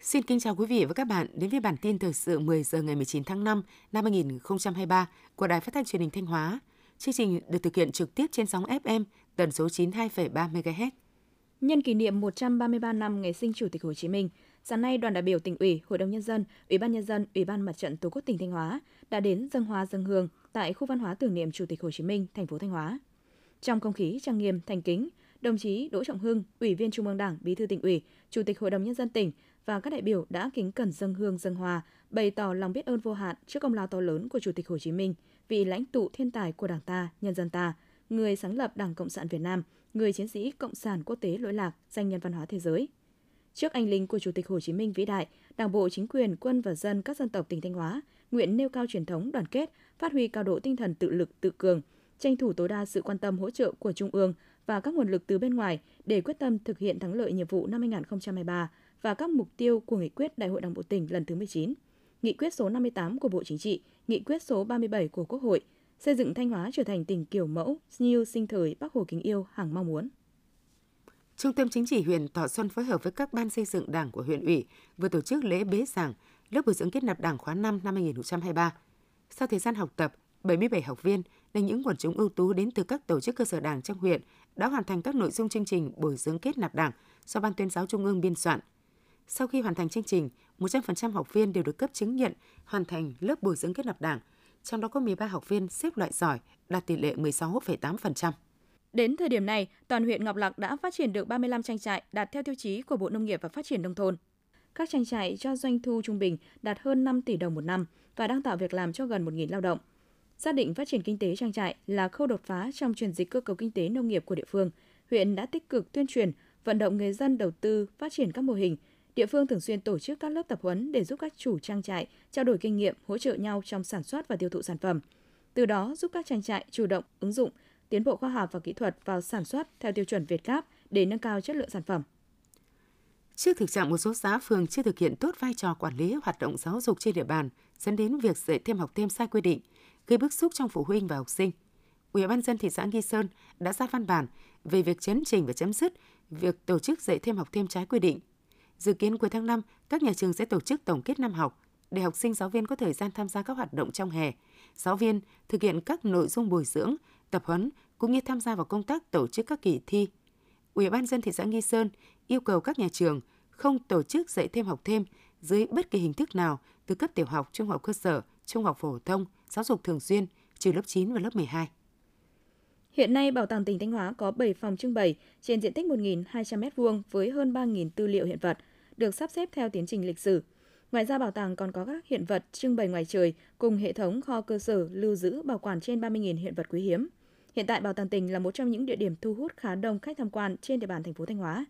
Xin kính chào quý vị và các bạn đến với bản tin thời sự 10 giờ ngày 19 tháng 5 năm 2023 của Đài Phát thanh Truyền hình Thanh Hóa. Chương trình được thực hiện trực tiếp trên sóng FM tần số 92,3 MHz. Nhân kỷ niệm 133 năm ngày sinh Chủ tịch Hồ Chí Minh, sáng nay đoàn đại biểu tỉnh ủy, Hội đồng nhân dân, Ủy ban nhân dân, Ủy ban Mặt trận Tổ quốc tỉnh Thanh Hóa đã đến dân hoa dân hương tại khu văn hóa tưởng niệm Chủ tịch Hồ Chí Minh, thành phố Thanh Hóa. Trong không khí trang nghiêm, thành kính, đồng chí Đỗ Trọng Hưng, Ủy viên Trung ương Đảng, Bí thư tỉnh ủy, Chủ tịch Hội đồng nhân dân tỉnh và các đại biểu đã kính cẩn dân hương dân hòa, bày tỏ lòng biết ơn vô hạn trước công lao to lớn của Chủ tịch Hồ Chí Minh, vị lãnh tụ thiên tài của Đảng ta, nhân dân ta, người sáng lập Đảng Cộng sản Việt Nam, người chiến sĩ cộng sản quốc tế lỗi lạc, danh nhân văn hóa thế giới. Trước anh linh của Chủ tịch Hồ Chí Minh vĩ đại, Đảng bộ, chính quyền, quân và dân các dân tộc tỉnh Thanh Hóa nguyện nêu cao truyền thống đoàn kết, phát huy cao độ tinh thần tự lực tự cường, tranh thủ tối đa sự quan tâm hỗ trợ của Trung ương và các nguồn lực từ bên ngoài để quyết tâm thực hiện thắng lợi nhiệm vụ năm 2023 và các mục tiêu của nghị quyết Đại hội Đảng bộ tỉnh lần thứ 19, nghị quyết số 58 của Bộ Chính trị, nghị quyết số 37 của Quốc hội, xây dựng Thanh Hóa trở thành tỉnh kiểu mẫu như sinh thời Bắc Hồ kính yêu hàng mong muốn. Trung tâm Chính trị huyện Thọ Xuân phối hợp với các ban xây dựng Đảng của huyện ủy vừa tổ chức lễ bế giảng lớp bồi dưỡng kết nạp Đảng khóa 5 năm 2023. Sau thời gian học tập, 77 học viên là những quần chúng ưu tú đến từ các tổ chức cơ sở Đảng trong huyện đã hoàn thành các nội dung chương trình bồi dưỡng kết nạp Đảng do Ban tuyên giáo Trung ương biên soạn – sau khi hoàn thành chương trình, 100% học viên đều được cấp chứng nhận hoàn thành lớp bồi dưỡng kết nạp đảng, trong đó có 13 học viên xếp loại giỏi, đạt tỷ lệ 16,8%. Đến thời điểm này, toàn huyện Ngọc Lặc đã phát triển được 35 trang trại đạt theo tiêu chí của Bộ Nông nghiệp và Phát triển Nông thôn. Các trang trại cho doanh thu trung bình đạt hơn 5 tỷ đồng một năm và đang tạo việc làm cho gần 1.000 lao động. Xác định phát triển kinh tế trang trại là khâu đột phá trong chuyển dịch cơ cấu kinh tế nông nghiệp của địa phương, huyện đã tích cực tuyên truyền, vận động người dân đầu tư phát triển các mô hình, Địa phương thường xuyên tổ chức các lớp tập huấn để giúp các chủ trang trại trao đổi kinh nghiệm, hỗ trợ nhau trong sản xuất và tiêu thụ sản phẩm. Từ đó giúp các trang trại chủ động ứng dụng tiến bộ khoa học và kỹ thuật vào sản xuất theo tiêu chuẩn Việt Gáp để nâng cao chất lượng sản phẩm. Trước thực trạng một số xã phường chưa thực hiện tốt vai trò quản lý hoạt động giáo dục trên địa bàn, dẫn đến việc dạy thêm học thêm sai quy định, gây bức xúc trong phụ huynh và học sinh. Ủy ban dân thị xã Nghi Sơn đã ra văn bản về việc chấn chỉnh và chấm dứt việc tổ chức dạy thêm học thêm trái quy định Dự kiến cuối tháng 5, các nhà trường sẽ tổ chức tổng kết năm học để học sinh giáo viên có thời gian tham gia các hoạt động trong hè. Giáo viên thực hiện các nội dung bồi dưỡng, tập huấn cũng như tham gia vào công tác tổ chức các kỳ thi. Ủy ban dân thị xã Nghi Sơn yêu cầu các nhà trường không tổ chức dạy thêm học thêm dưới bất kỳ hình thức nào từ cấp tiểu học, trung học cơ sở, trung học phổ thông, giáo dục thường xuyên, trừ lớp 9 và lớp 12. Hiện nay, Bảo tàng tỉnh Thanh Hóa có 7 phòng trưng bày trên diện tích 1.200 m2 với hơn 3.000 tư liệu hiện vật, được sắp xếp theo tiến trình lịch sử. Ngoài ra, bảo tàng còn có các hiện vật trưng bày ngoài trời cùng hệ thống kho cơ sở lưu giữ bảo quản trên 30.000 hiện vật quý hiếm. Hiện tại, Bảo tàng tỉnh là một trong những địa điểm thu hút khá đông khách tham quan trên địa bàn thành phố Thanh Hóa.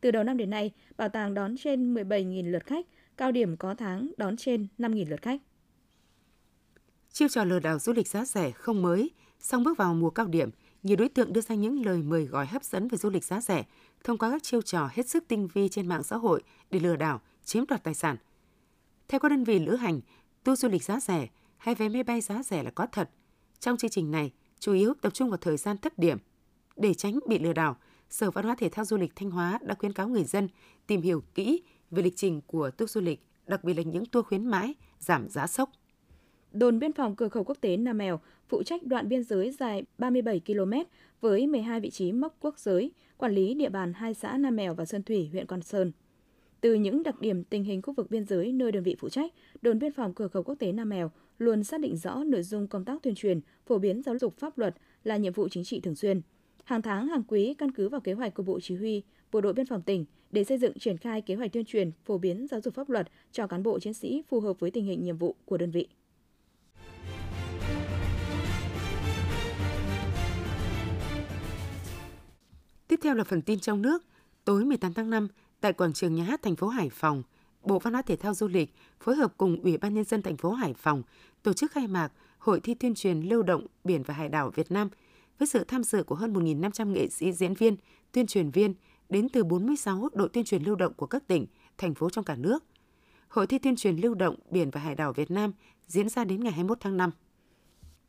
Từ đầu năm đến nay, bảo tàng đón trên 17.000 lượt khách, cao điểm có tháng đón trên 5.000 lượt khách. Chiêu trò lừa đảo du lịch giá rẻ không mới, song bước vào mùa cao điểm – nhiều đối tượng đưa ra những lời mời gọi hấp dẫn về du lịch giá rẻ thông qua các chiêu trò hết sức tinh vi trên mạng xã hội để lừa đảo, chiếm đoạt tài sản. Theo các đơn vị lữ hành, tour du lịch giá rẻ hay vé máy bay giá rẻ là có thật. Trong chương trình này, chủ yếu tập trung vào thời gian thấp điểm. Để tránh bị lừa đảo, Sở Văn hóa Thể thao Du lịch Thanh Hóa đã khuyến cáo người dân tìm hiểu kỹ về lịch trình của tour du lịch, đặc biệt là những tour khuyến mãi, giảm giá sốc. Đồn biên phòng cửa khẩu quốc tế Nam Mèo phụ trách đoạn biên giới dài 37 km với 12 vị trí mốc quốc giới, quản lý địa bàn hai xã Nam Mèo và Sơn Thủy, huyện Quan Sơn. Từ những đặc điểm tình hình khu vực biên giới nơi đơn vị phụ trách, đồn biên phòng cửa khẩu quốc tế Nam Mèo luôn xác định rõ nội dung công tác tuyên truyền, phổ biến giáo dục pháp luật là nhiệm vụ chính trị thường xuyên. Hàng tháng, hàng quý căn cứ vào kế hoạch của Bộ Chỉ huy, Bộ đội Biên phòng tỉnh để xây dựng triển khai kế hoạch tuyên truyền, phổ biến giáo dục pháp luật cho cán bộ chiến sĩ phù hợp với tình hình nhiệm vụ của đơn vị. Tiếp theo là phần tin trong nước. Tối 18 tháng 5, tại quảng trường nhà hát thành phố Hải Phòng, Bộ Văn hóa Thể thao Du lịch phối hợp cùng Ủy ban nhân dân thành phố Hải Phòng tổ chức khai mạc Hội thi tuyên truyền lưu động biển và hải đảo Việt Nam với sự tham dự của hơn 1.500 nghệ sĩ diễn viên, tuyên truyền viên đến từ 46 đội tuyên truyền lưu động của các tỉnh, thành phố trong cả nước. Hội thi tuyên truyền lưu động Biển và Hải đảo Việt Nam diễn ra đến ngày 21 tháng 5.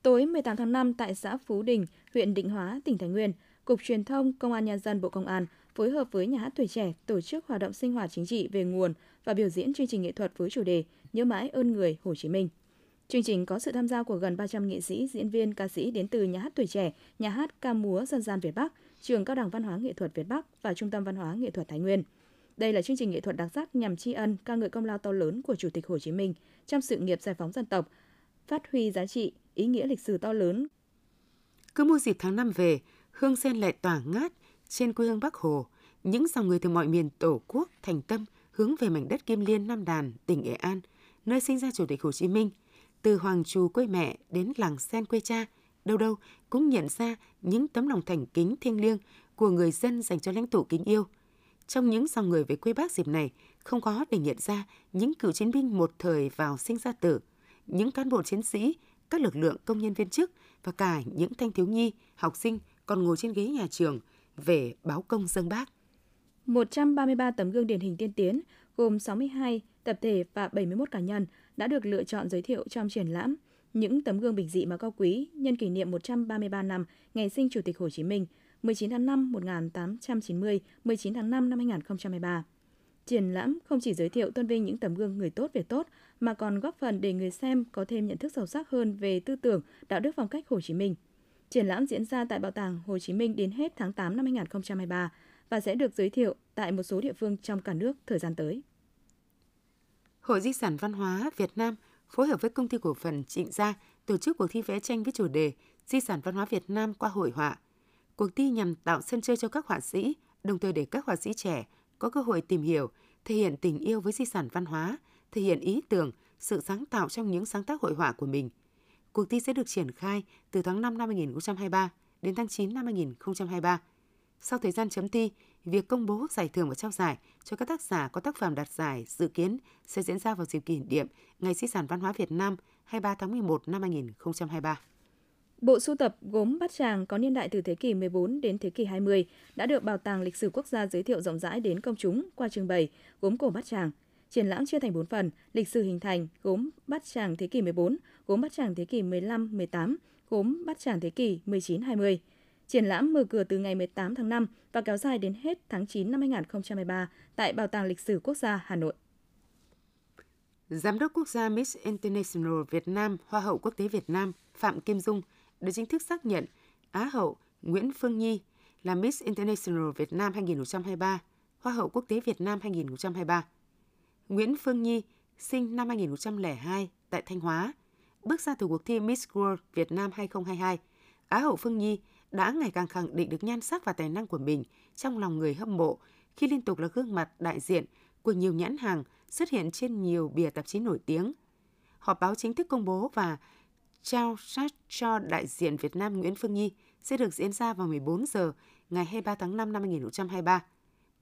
Tối 18 tháng 5 tại xã Phú Đình, huyện Định Hóa, tỉnh Thái Nguyên, Cục Truyền thông Công an Nhân dân Bộ Công an phối hợp với Nhà hát Tuổi Trẻ tổ chức hoạt động sinh hoạt chính trị về nguồn và biểu diễn chương trình nghệ thuật với chủ đề Nhớ mãi ơn người Hồ Chí Minh. Chương trình có sự tham gia của gần 300 nghệ sĩ, diễn viên, ca sĩ đến từ Nhà hát Tuổi Trẻ, Nhà hát ca múa dân gian Việt Bắc, Trường Cao đẳng Văn hóa Nghệ thuật Việt Bắc và Trung tâm Văn hóa Nghệ thuật Thái Nguyên. Đây là chương trình nghệ thuật đặc sắc nhằm tri ân ca ngợi công lao to lớn của Chủ tịch Hồ Chí Minh trong sự nghiệp giải phóng dân tộc, phát huy giá trị, ý nghĩa lịch sử to lớn. Cứ mùa dịp tháng năm về, hương sen lại tỏa ngát trên quê hương Bắc Hồ, những dòng người từ mọi miền Tổ quốc thành tâm hướng về mảnh đất Kim Liên, Nam Đàn, tỉnh Nghệ An, nơi sinh ra Chủ tịch Hồ Chí Minh, từ Hoàng Trù quê mẹ đến làng sen quê cha, đâu đâu cũng nhận ra những tấm lòng thành kính thiêng liêng của người dân dành cho lãnh tụ kính yêu. Trong những dòng người về quê bác dịp này, không khó để nhận ra những cựu chiến binh một thời vào sinh ra tử, những cán bộ chiến sĩ, các lực lượng công nhân viên chức và cả những thanh thiếu nhi, học sinh còn ngồi trên ghế nhà trường về báo công dân bác. 133 tấm gương điển hình tiên tiến gồm 62 tập thể và 71 cá nhân đã được lựa chọn giới thiệu trong triển lãm những tấm gương bình dị mà cao quý nhân kỷ niệm 133 năm ngày sinh Chủ tịch Hồ Chí Minh 19 tháng 5 1890, 19 tháng 5 năm 2023. Triển lãm không chỉ giới thiệu tôn vinh những tấm gương người tốt về tốt mà còn góp phần để người xem có thêm nhận thức sâu sắc hơn về tư tưởng, đạo đức phong cách Hồ Chí Minh. Triển lãm diễn ra tại Bảo tàng Hồ Chí Minh đến hết tháng 8 năm 2023 và sẽ được giới thiệu tại một số địa phương trong cả nước thời gian tới. Hội Di sản Văn hóa Việt Nam phối hợp với công ty cổ phần Trịnh Gia tổ chức cuộc thi vẽ tranh với chủ đề Di sản văn hóa Việt Nam qua hội họa. Cuộc thi nhằm tạo sân chơi cho các họa sĩ, đồng thời để các họa sĩ trẻ có cơ hội tìm hiểu, thể hiện tình yêu với di sản văn hóa, thể hiện ý tưởng, sự sáng tạo trong những sáng tác hội họa của mình. Cuộc thi sẽ được triển khai từ tháng 5 năm 2023 đến tháng 9 năm 2023. Sau thời gian chấm thi, việc công bố giải thưởng và trao giải cho các tác giả có tác phẩm đạt giải dự kiến sẽ diễn ra vào dịp kỷ niệm Ngày Di sản Văn hóa Việt Nam 23 tháng 11 năm 2023. Bộ sưu tập gốm Bát Tràng có niên đại từ thế kỷ 14 đến thế kỷ 20 đã được Bảo tàng Lịch sử Quốc gia giới thiệu rộng rãi đến công chúng qua trưng bày gốm cổ Bát Tràng. Triển lãm chia thành 4 phần: lịch sử hình thành, gốm Bát Tràng thế kỷ 14, gốm Bát Tràng thế kỷ 15-18, gốm Bát Tràng thế kỷ 19-20. Triển lãm mở cửa từ ngày 18 tháng 5 và kéo dài đến hết tháng 9 năm 2023 tại Bảo tàng Lịch sử Quốc gia Hà Nội. Giám đốc quốc gia Miss International Việt Nam, Hoa hậu quốc tế Việt Nam Phạm Kim Dung đã chính thức xác nhận Á hậu Nguyễn Phương Nhi là Miss International Việt Nam 2023, Hoa hậu quốc tế Việt Nam 2023. Nguyễn Phương Nhi sinh năm 2002 tại Thanh Hóa, bước ra từ cuộc thi Miss World Việt Nam 2022. Á hậu Phương Nhi đã ngày càng khẳng định được nhan sắc và tài năng của mình trong lòng người hâm mộ khi liên tục là gương mặt đại diện của nhiều nhãn hàng xuất hiện trên nhiều bìa tạp chí nổi tiếng. Họp báo chính thức công bố và trao sát cho đại diện Việt Nam Nguyễn Phương Nhi sẽ được diễn ra vào 14 giờ ngày 23 tháng 5 năm 2023.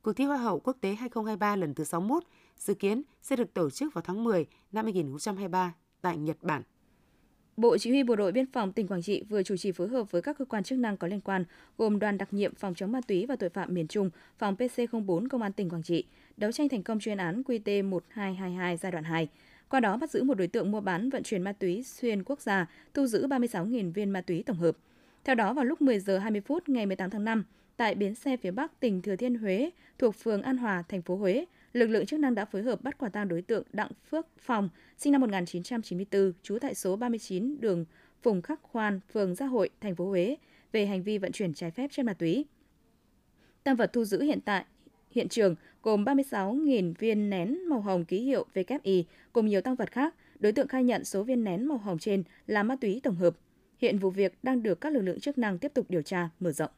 Cuộc thi Hoa hậu quốc tế 2023 lần thứ 61 dự kiến sẽ được tổ chức vào tháng 10 năm 2023 tại Nhật Bản. Bộ Chỉ huy Bộ đội Biên phòng tỉnh Quảng Trị vừa chủ trì phối hợp với các cơ quan chức năng có liên quan, gồm đoàn đặc nhiệm phòng chống ma túy và tội phạm miền Trung, phòng PC04 Công an tỉnh Quảng Trị, đấu tranh thành công chuyên án QT1222 giai đoạn 2. Qua đó bắt giữ một đối tượng mua bán vận chuyển ma túy xuyên quốc gia, thu giữ 36.000 viên ma túy tổng hợp. Theo đó, vào lúc 10 giờ 20 phút ngày 18 tháng 5, tại bến xe phía Bắc tỉnh Thừa Thiên Huế thuộc phường An Hòa, thành phố Huế, lực lượng chức năng đã phối hợp bắt quả tang đối tượng Đặng Phước Phòng, sinh năm 1994, trú tại số 39 đường Phùng Khắc Khoan, phường Gia Hội, thành phố Huế, về hành vi vận chuyển trái phép chất ma túy. Tăng vật thu giữ hiện tại hiện trường gồm 36.000 viên nén màu hồng ký hiệu WI cùng nhiều tăng vật khác. Đối tượng khai nhận số viên nén màu hồng trên là ma túy tổng hợp. Hiện vụ việc đang được các lực lượng chức năng tiếp tục điều tra, mở rộng.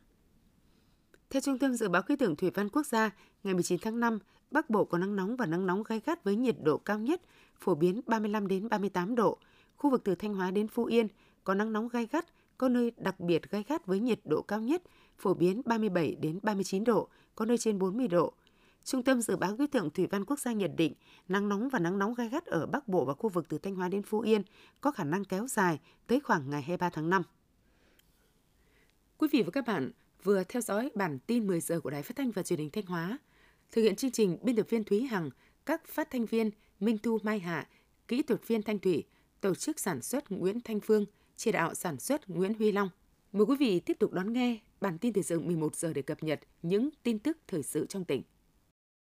Theo Trung tâm Dự báo Khí tượng Thủy văn Quốc gia, ngày 19 tháng 5, Bắc Bộ có nắng nóng và nắng nóng gai gắt với nhiệt độ cao nhất phổ biến 35 đến 38 độ. Khu vực từ Thanh Hóa đến Phú Yên có nắng nóng gai gắt, có nơi đặc biệt gai gắt với nhiệt độ cao nhất phổ biến 37 đến 39 độ, có nơi trên 40 độ. Trung tâm Dự báo Khí tượng Thủy văn Quốc gia nhận định nắng nóng và nắng nóng gai gắt ở Bắc Bộ và khu vực từ Thanh Hóa đến Phú Yên có khả năng kéo dài tới khoảng ngày 23 tháng 5. Quý vị và các bạn vừa theo dõi bản tin 10 giờ của Đài Phát thanh và Truyền hình Thanh Hóa. Thực hiện chương trình biên tập viên Thúy Hằng, các phát thanh viên Minh Thu Mai Hạ, kỹ thuật viên Thanh Thủy, tổ chức sản xuất Nguyễn Thanh Phương, chỉ đạo sản xuất Nguyễn Huy Long. Mời quý vị tiếp tục đón nghe bản tin thời sự 11 giờ để cập nhật những tin tức thời sự trong tỉnh.